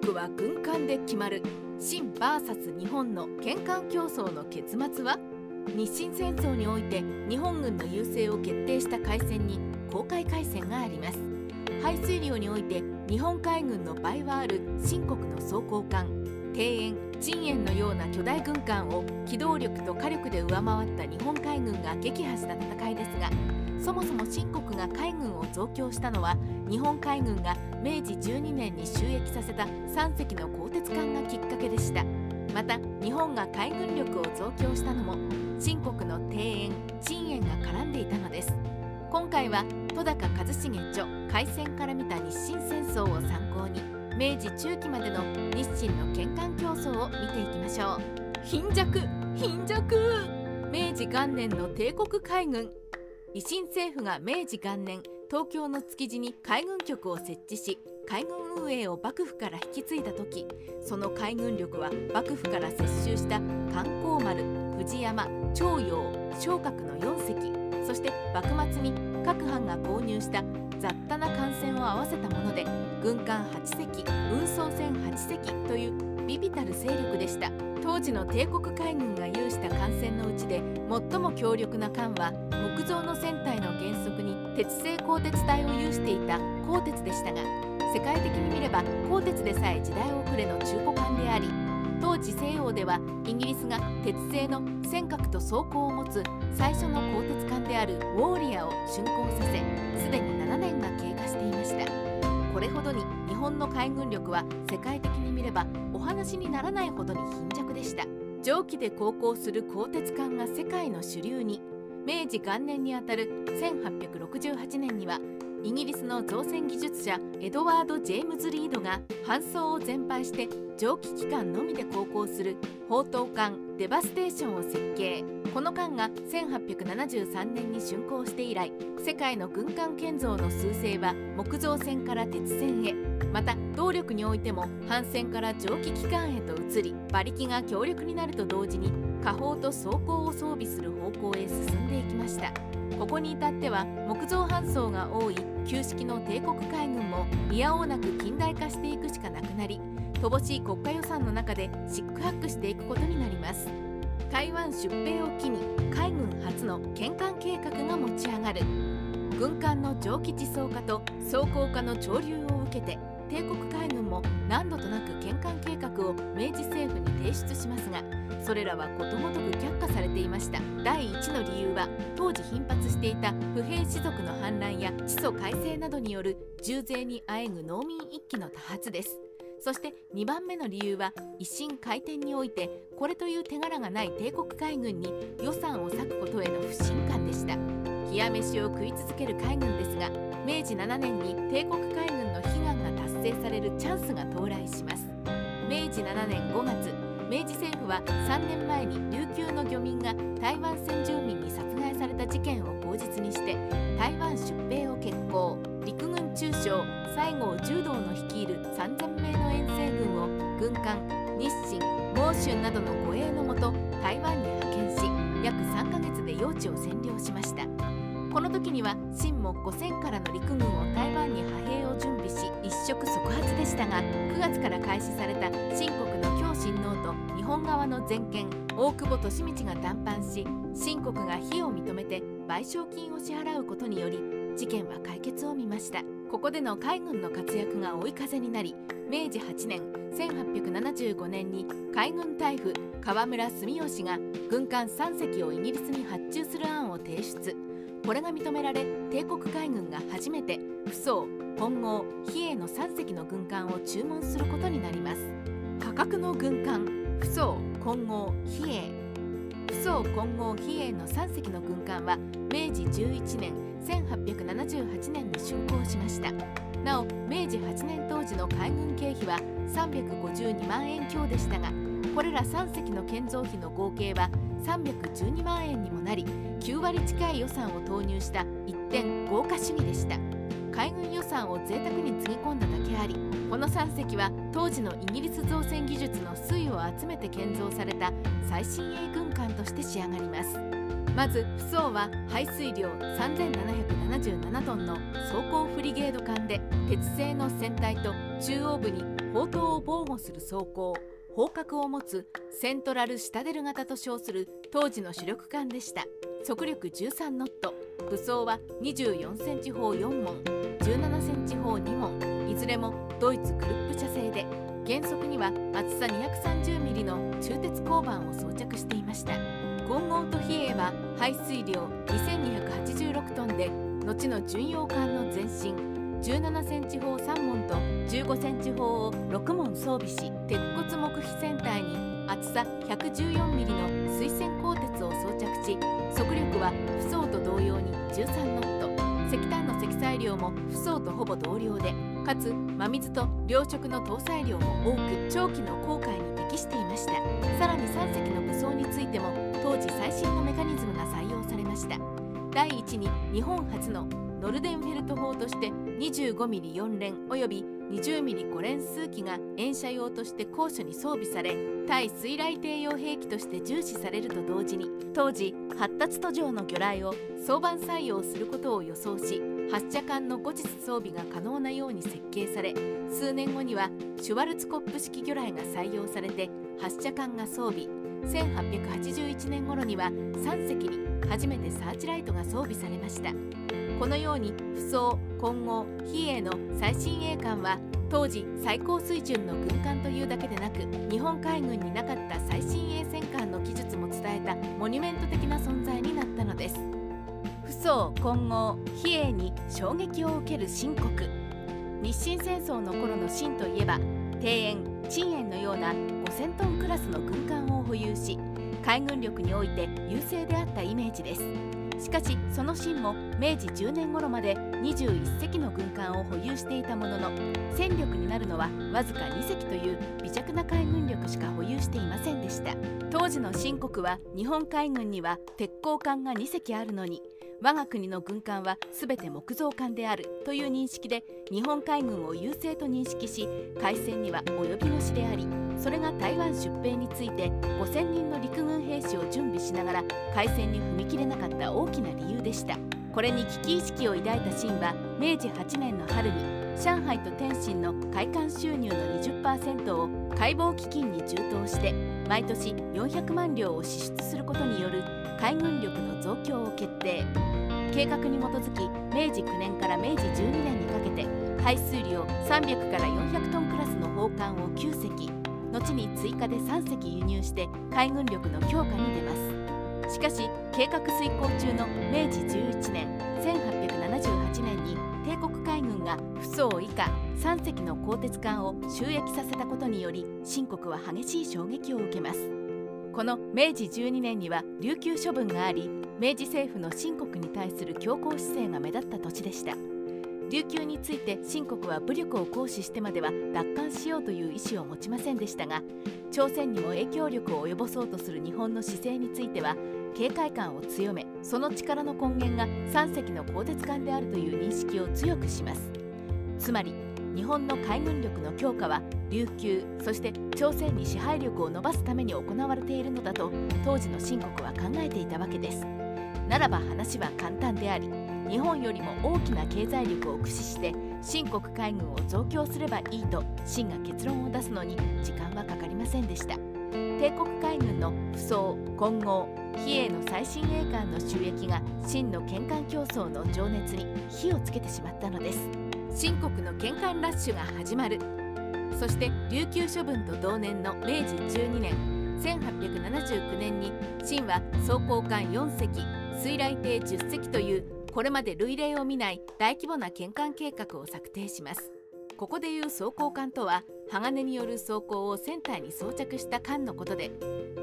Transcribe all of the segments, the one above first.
力は軍艦で決まる。清 VS 日本の県艦競争の結末は？日清戦争において日本軍の優勢を決定した海戦に公海海戦があります。排水量において日本海軍の倍はある清国の装甲艦庭園陳園のような巨大軍艦を機動力と火力で上回った日本海軍が撃破した戦いですがそもそも清国が海軍を増強したのは日本海軍が明治12年に収益させた3隻の鋼鉄艦がきっかけでした。また日本が海軍力を増強したのも清国の庭園陳園が絡んでいたのです。今回は戸高一重著海戦から見た日清戦争を参考に明治中期までの日清の県艦競争を見ていきましょう。貧弱貧弱！明治元年の帝国海軍。維新政府が明治元年東京の築地に海軍局を設置し海軍運営を幕府から引き継いだ時その海軍力は幕府から接収した観光丸藤山長陽昇格の4隻そして幕末に各藩が購入した雑多な艦船を合わせたもので軍艦8隻運送船8隻というビビたる勢力でした。当時の帝国海軍が有した艦船のうちで最も強力な艦は木造の船体の原則に鉄製鋼鉄体を有していた鋼鉄でしたが世界的に見れば鋼鉄でさえ時代遅れの中古艦であり当時西洋ではイギリスが鉄製の尖閣と装甲を持つ最初の鋼鉄艦であるウォーリアを竣工させすでに7年が経過していました。これほどに日本の海軍力は世界的に見ればお話にならないほどに貧弱でした。蒸気で航行する鋼鉄艦が世界の主流に明治元年にあたる1868年にはイギリスの造船技術者エドワード・ジェームズ・リードが搬送を全廃して蒸気機関のみで航行する砲塔艦デバステーションを設計。この艦が1873年に竣工して以来世界の軍艦建造の趨勢は木造船から鉄船へ。また動力においても帆船から蒸気機関へと移り馬力が強力になると同時に火砲と装甲を装備する方向へ進んでいきました。ここに至っては木造搬送が多い旧式の帝国海軍もいやおうなく近代化していくしかなくなり乏しい国家予算の中でシックハックしていくことになります。台湾出兵を機に海軍初の県艦計画が持ち上がる。軍艦の蒸気自走化と装甲化の潮流を受けて帝国海軍も何度となく県艦計画を明治政府に提出しますがそれらはことごとく却下されていました。第1の理由は当時頻発していた不平士族の反乱や地租改正などによる重税にあえぐ農民一揆の多発です。そして2番目の理由は維新回転においてこれという手柄がない帝国海軍に予算を割くことへの不信感でした。冷や飯を食い続ける海軍ですが明治7年に帝国海軍の悲願が達成されるチャンスが到来します。明治7年5月明治政府は3年前に琉球の漁民が台湾先住民に殺害された事件を口実にして台湾出兵を決行。陸軍中将西郷柔道の時には清も5000からの陸軍を台湾に派兵を準備し一触即発でしたが9月から開始された清国の京親王と日本側の全権大久保利通が談判し清国が非を認めて賠償金を支払うことにより事件は解決を見ました。ここでの海軍の活躍が追い風になり明治8年1875年に海軍大夫河村住吉が軍艦3隻をイギリスに発注する案を提出。これが認められ帝国海軍が初めて不装本郷比叡の3隻の軍艦を注文することになります。価格の軍艦不装金剛比叡不装金剛比叡の3隻の軍艦は明治11年1878年に竣工しました。なお明治8年当時の海軍経費は352万円強でしたがこれら3隻の建造費の合計は312万円にもなり9割近い予算を投入した一点豪華主義でした。海軍予算を贅沢につぎ込んだだけありこの3隻は当時のイギリス造船技術の粋を集めて建造された最新鋭軍艦として仕上がります。まず不装は排水量3777トンの装甲フリゲード艦で鉄製の船体と中央部に砲塔を防護する装甲。砲角を持つセントラルシタデル型と称する当時の主力艦でした。速力13ノット。武装は24センチ砲4門17センチ砲2門。いずれもドイツクルップ社製で原則には厚さ230ミリの鋳鉄鋼板を装着していました。混合と比叡は排水量2286トンで後の巡洋艦の前身。17センチ砲3門と15センチ砲を6門装備し鉄骨木比船体に厚さ114ミリの水栓鋼鉄を装着し速力は不装と同様に13ノット。石炭の積載量も不装とほぼ同量でかつ真水と両色の搭載量も多く長期の航海に適していました。さらに3隻の武装についても当時最新のメカニズムが採用されました。第1に日本初のノルデンフェルト砲として 25mm4 連および 20mm5 連数機が遠射用として高所に装備され対水雷艇用兵器として重視されると同時に当時発達途上の魚雷を装板採用することを予想し発射管の後日装備が可能なように設計され数年後にはシュワルツコップ式魚雷が採用されて発射管が装備1881年頃には3隻に初めてサーチライトが装備されました。このように不装混合比叡の最新鋭艦は当時最高水準の軍艦というだけでなく日本海軍になかった最新鋭戦艦の技術も伝えたモニュメント的な存在になったのです。不装混合比叡に衝撃を受ける新国。日清戦争の頃の清といえば庭園陳園のような5000トンクラスの軍艦を保有し海軍力において優勢であったイメージです。しかしその清も明治10年頃まで21隻の軍艦を保有していたものの戦力になるのはわずか2隻という微弱な海軍力しか保有していませんでした。当時の清国は日本海軍には鉄鋼艦が2隻あるのに我が国の軍艦は全て木造艦であるという認識で日本海軍を優勢と認識し海戦には及び腰でありそれが台湾出兵について5000人の陸軍兵士を準備しながら海戦に踏み切れなかった大きな理由でした。これに危機意識を抱いた清は明治8年の春に上海と天津の海艦収入の20%を解剖基金に充当して毎年400万両を支出することによる海軍力の増強を決定。計画に基づき明治9年から明治12年にかけて排水量300から400トンクラスの砲艦を9隻後に追加で3隻輸入して海軍力の強化に出ます。しかし計画遂行中の明治11年1878年に帝国海軍が不装以下3隻の鋼鉄艦を収益させたことにより清国は激しい衝撃を受けます。この明治12年には琉球処分があり明治政府の清国に対する強硬姿勢が目立った土地でした。琉球について清国は武力を行使してまでは奪還しようという意思を持ちませんでしたが朝鮮にも影響力を及ぼそうとする日本の姿勢については警戒感を強めその力の根源が3隻の鋼鉄艦であるという認識を強くします。つまり日本の海軍力の強化は琉球そして朝鮮に支配力を伸ばすために行われているのだと当時の清国は考えていたわけです。ならば話は簡単であり日本よりも大きな経済力を駆使して清国海軍を増強すればいいと清が結論を出すのに時間はかかりませんでした。帝国海軍の不装混合比叡の最新鋭艦の収益が清の建艦競争の情熱に火をつけてしまったのです。清国の建艦ラッシュが始まる。そして琉球処分と同年の明治12年1879年に清は装甲艦4隻水雷艇10隻というこれまで類例を見ない大規模な建艦計画を策定します。ここでいう装甲艦とは鋼による装甲を船体に装着した艦のことで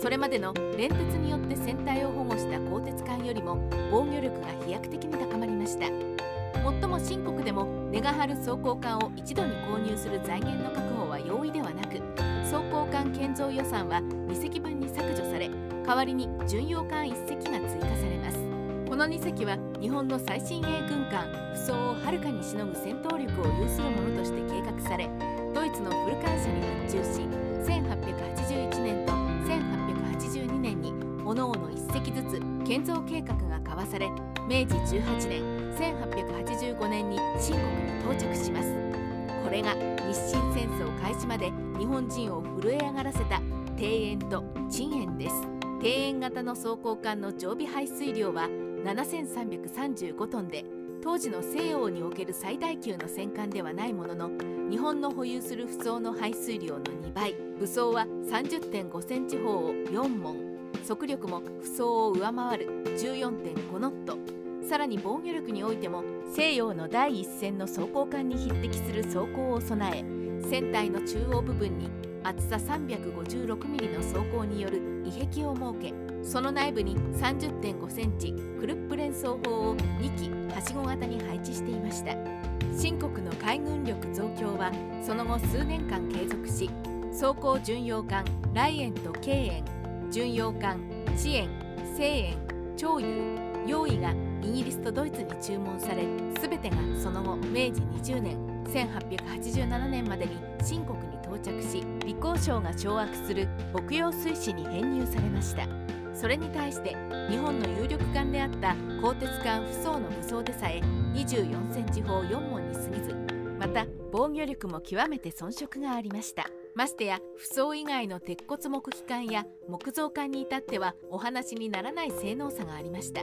それまでの連鉄によって船体を保護した鋼鉄艦よりも防御力が飛躍的に高まりました。最も深刻でも値が張る装甲艦を一度に購入する財源の確保は容易ではなく装甲艦建造予算は2隻分に削除され代わりに巡洋艦1隻が追加されます。この2隻は日本の最新鋭軍艦不装をはるかにしのぐ戦闘力を有するものとして計画されドイツのフル艦車に発注し1881年と1882年に各々1隻ずつ建造計画が交わされ明治18年1885年に清国に到着します。ここれが日清戦争開始まで日本人を震え上がらせた庭園と鎮園です。庭園型の装甲艦の常備排水量は7335トンで当時の西洋における最大級の戦艦ではないものの日本の保有する不装の排水量の2倍武装は30.5センチ砲を4門速力も不装を上回る14.5ノット。さらに防御力においても西洋の第一線の装甲艦に匹敵する装甲を備え船体の中央部分に厚さ356ミリの装甲による胃壁を設けその内部に30.5センチクルップ連装砲を2機はしご型に配置していました。新国の海軍力増強はその後数年間継続し装甲巡洋艦来園と慶園巡洋艦遅延西園長友用意がイギリスとドイツに注文され全てがその後明治20年1887年までに新国に到着し李光省が掌握する牧羊水師に編入されました。それに対して日本の有力艦であった鋼鉄艦不装の武装でさえ24センチ砲4門に過ぎずまた防御力も極めて遜色がありました。ましてや不装以外の鉄骨木機関や木造艦に至ってはお話にならない性能差がありました。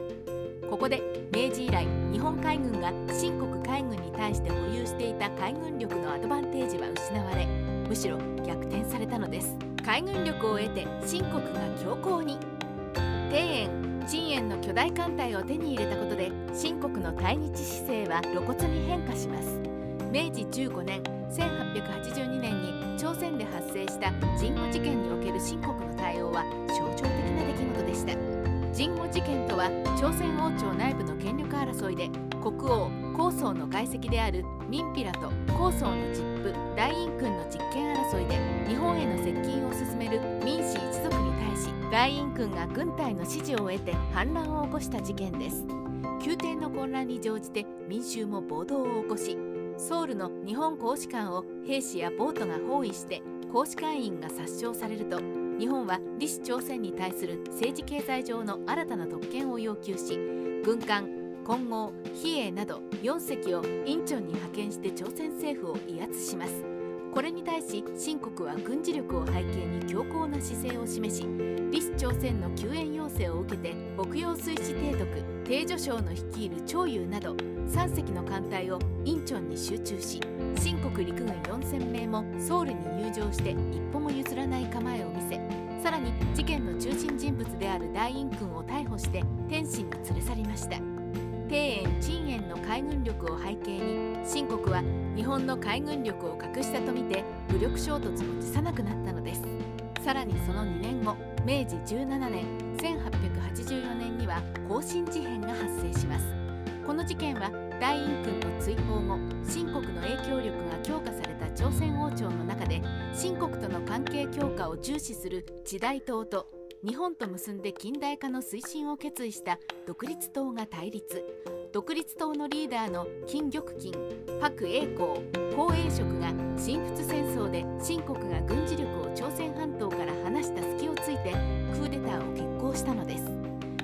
ここで明治以来日本海軍が新国海軍に対して保有していた海軍力のアドバンテージは失われむしろ逆転されたのです。海軍力を得て新国が強硬に。庭園陳園の巨大艦隊を手に入れたことで新国の対日姿勢は露骨に変化します。明治15年1882年に朝鮮で発生した神護事件における新国の対応は象徴的な出来事でした。神護事件とは朝鮮王朝内部の権力争いで国王高宗の外戚であるミンピラと高宗の実父大院君の実権争いで日本への接近を進める民氏一族に対し大院君が軍隊の支持を得て反乱を起こした事件です。宮廷の混乱に乗じて民衆も暴動を起こしソウルの日本公使館を兵士やボートが包囲して公使館員が殺傷されると日本は李氏朝鮮に対する政治経済上の新たな特権を要求し軍艦混合比叡など4隻をインチョンに派遣して朝鮮政府を威圧します。これに対し新国は軍事力を背景に強硬な姿勢を示し李氏朝鮮の救援要請を受けて牧羊水師提督定女将の率いる長友など3隻の艦隊をインチョンに集中し新国陸軍4000名もソウルに入場して一歩も譲らない構えを見せさらに事件の中心人物である大院君を逮捕して天津に連れ去りました。庭園陳園の海軍力を背景に新国は日本の海軍力を隠したとみて武力衝突も辞さなくなったのです。さらにその2年後明治17年1884年には甲信事変が発生します。この事件は大院君の追放後新国の影響力が強化された朝鮮王朝の中で新国との関係強化を重視する時代党と日本と結んで近代化の推進を決意した独立党が対立。独立党のリーダーの金玉金白栄光黄栄職が新仏戦争で新国が軍事力を朝鮮半島から離した隙をついてクーデターを決行したのです。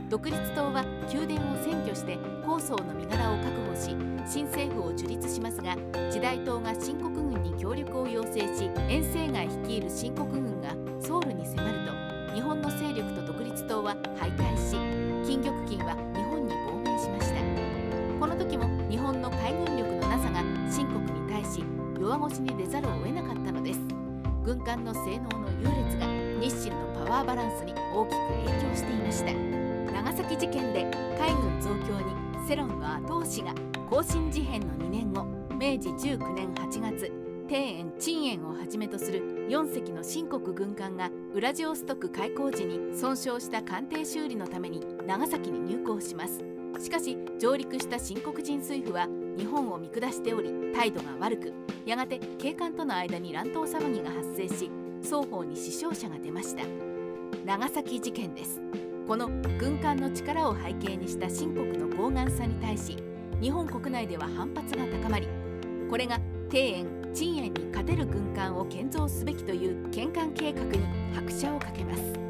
独立党は宮殿を占拠して高層の身柄を確保し新政府を樹立しますが時代党が新国軍に協力を要請し遠征外率いる新国軍がソウルに迫る本の勢力と独立党は敗退し金玉金は日本に亡命しました。この時も日本の海軍力のなさが新国に対し弱腰に出ざるを得なかったのです。軍艦の性能の優劣が日清のパワーバランスに大きく影響していました。長崎事件で海軍増強に世論の後押しが甲信事変の2年後明治19年8月庭園陳園をはじめとする4隻の新国軍艦がウラジオストク開港時に損傷した艦艇修理のために長崎に入港します。しかし上陸した新国人水夫は日本を見下しており態度が悪くやがて警官との間に乱闘騒ぎが発生し双方に死傷者が出ました。長崎事件です。この軍艦の力を背景にした新国の傲慢さに対し日本国内では反発が高まりこれが庭園陳園に勝てる軍艦を建造すべきという建艦計画に拍車をかけます。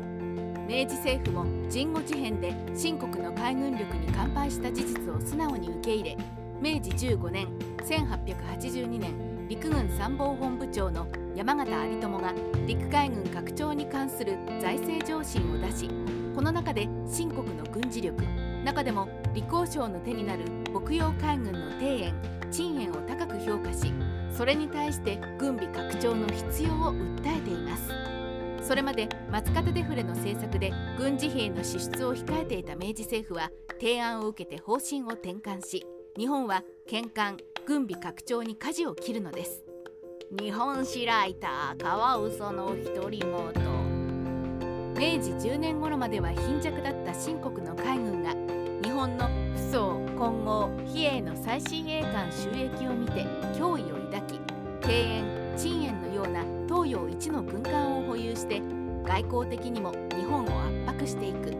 明治政府も神護事変で新国の海軍力に乾杯した事実を素直に受け入れ明治15年1882年陸軍参謀本部長の山形有朋が陸海軍拡張に関する財政上申を出しこの中で新国の軍事力中でも陸王省の手になる牧羊海軍の庭園賃園を高く評価しそれに対して軍備拡張の必要を訴えています。それまで松方デフレの政策で軍事費への支出を控えていた明治政府は提案を受けて方針を転換し日本は県官軍備拡張に舵を切るのです。日本史ライターカワウソの独り言。明治10年頃までは貧弱だった新国の海軍が本の不装混合比叡の最新鋭艦収益を見て脅威を抱き庭園陳園のような東洋一の軍艦を保有して外交的にも日本を圧迫していく。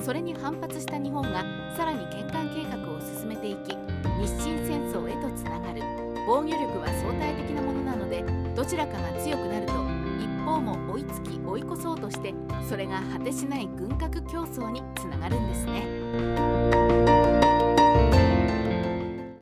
それに反発した日本がさらに建艦計画を進めていき日清戦争へとつながる。防御力は相対的なものなのでどちらかが強くなると一方も追いつき追い越そうとしてそれが果てしない軍拡競争につながるんですね。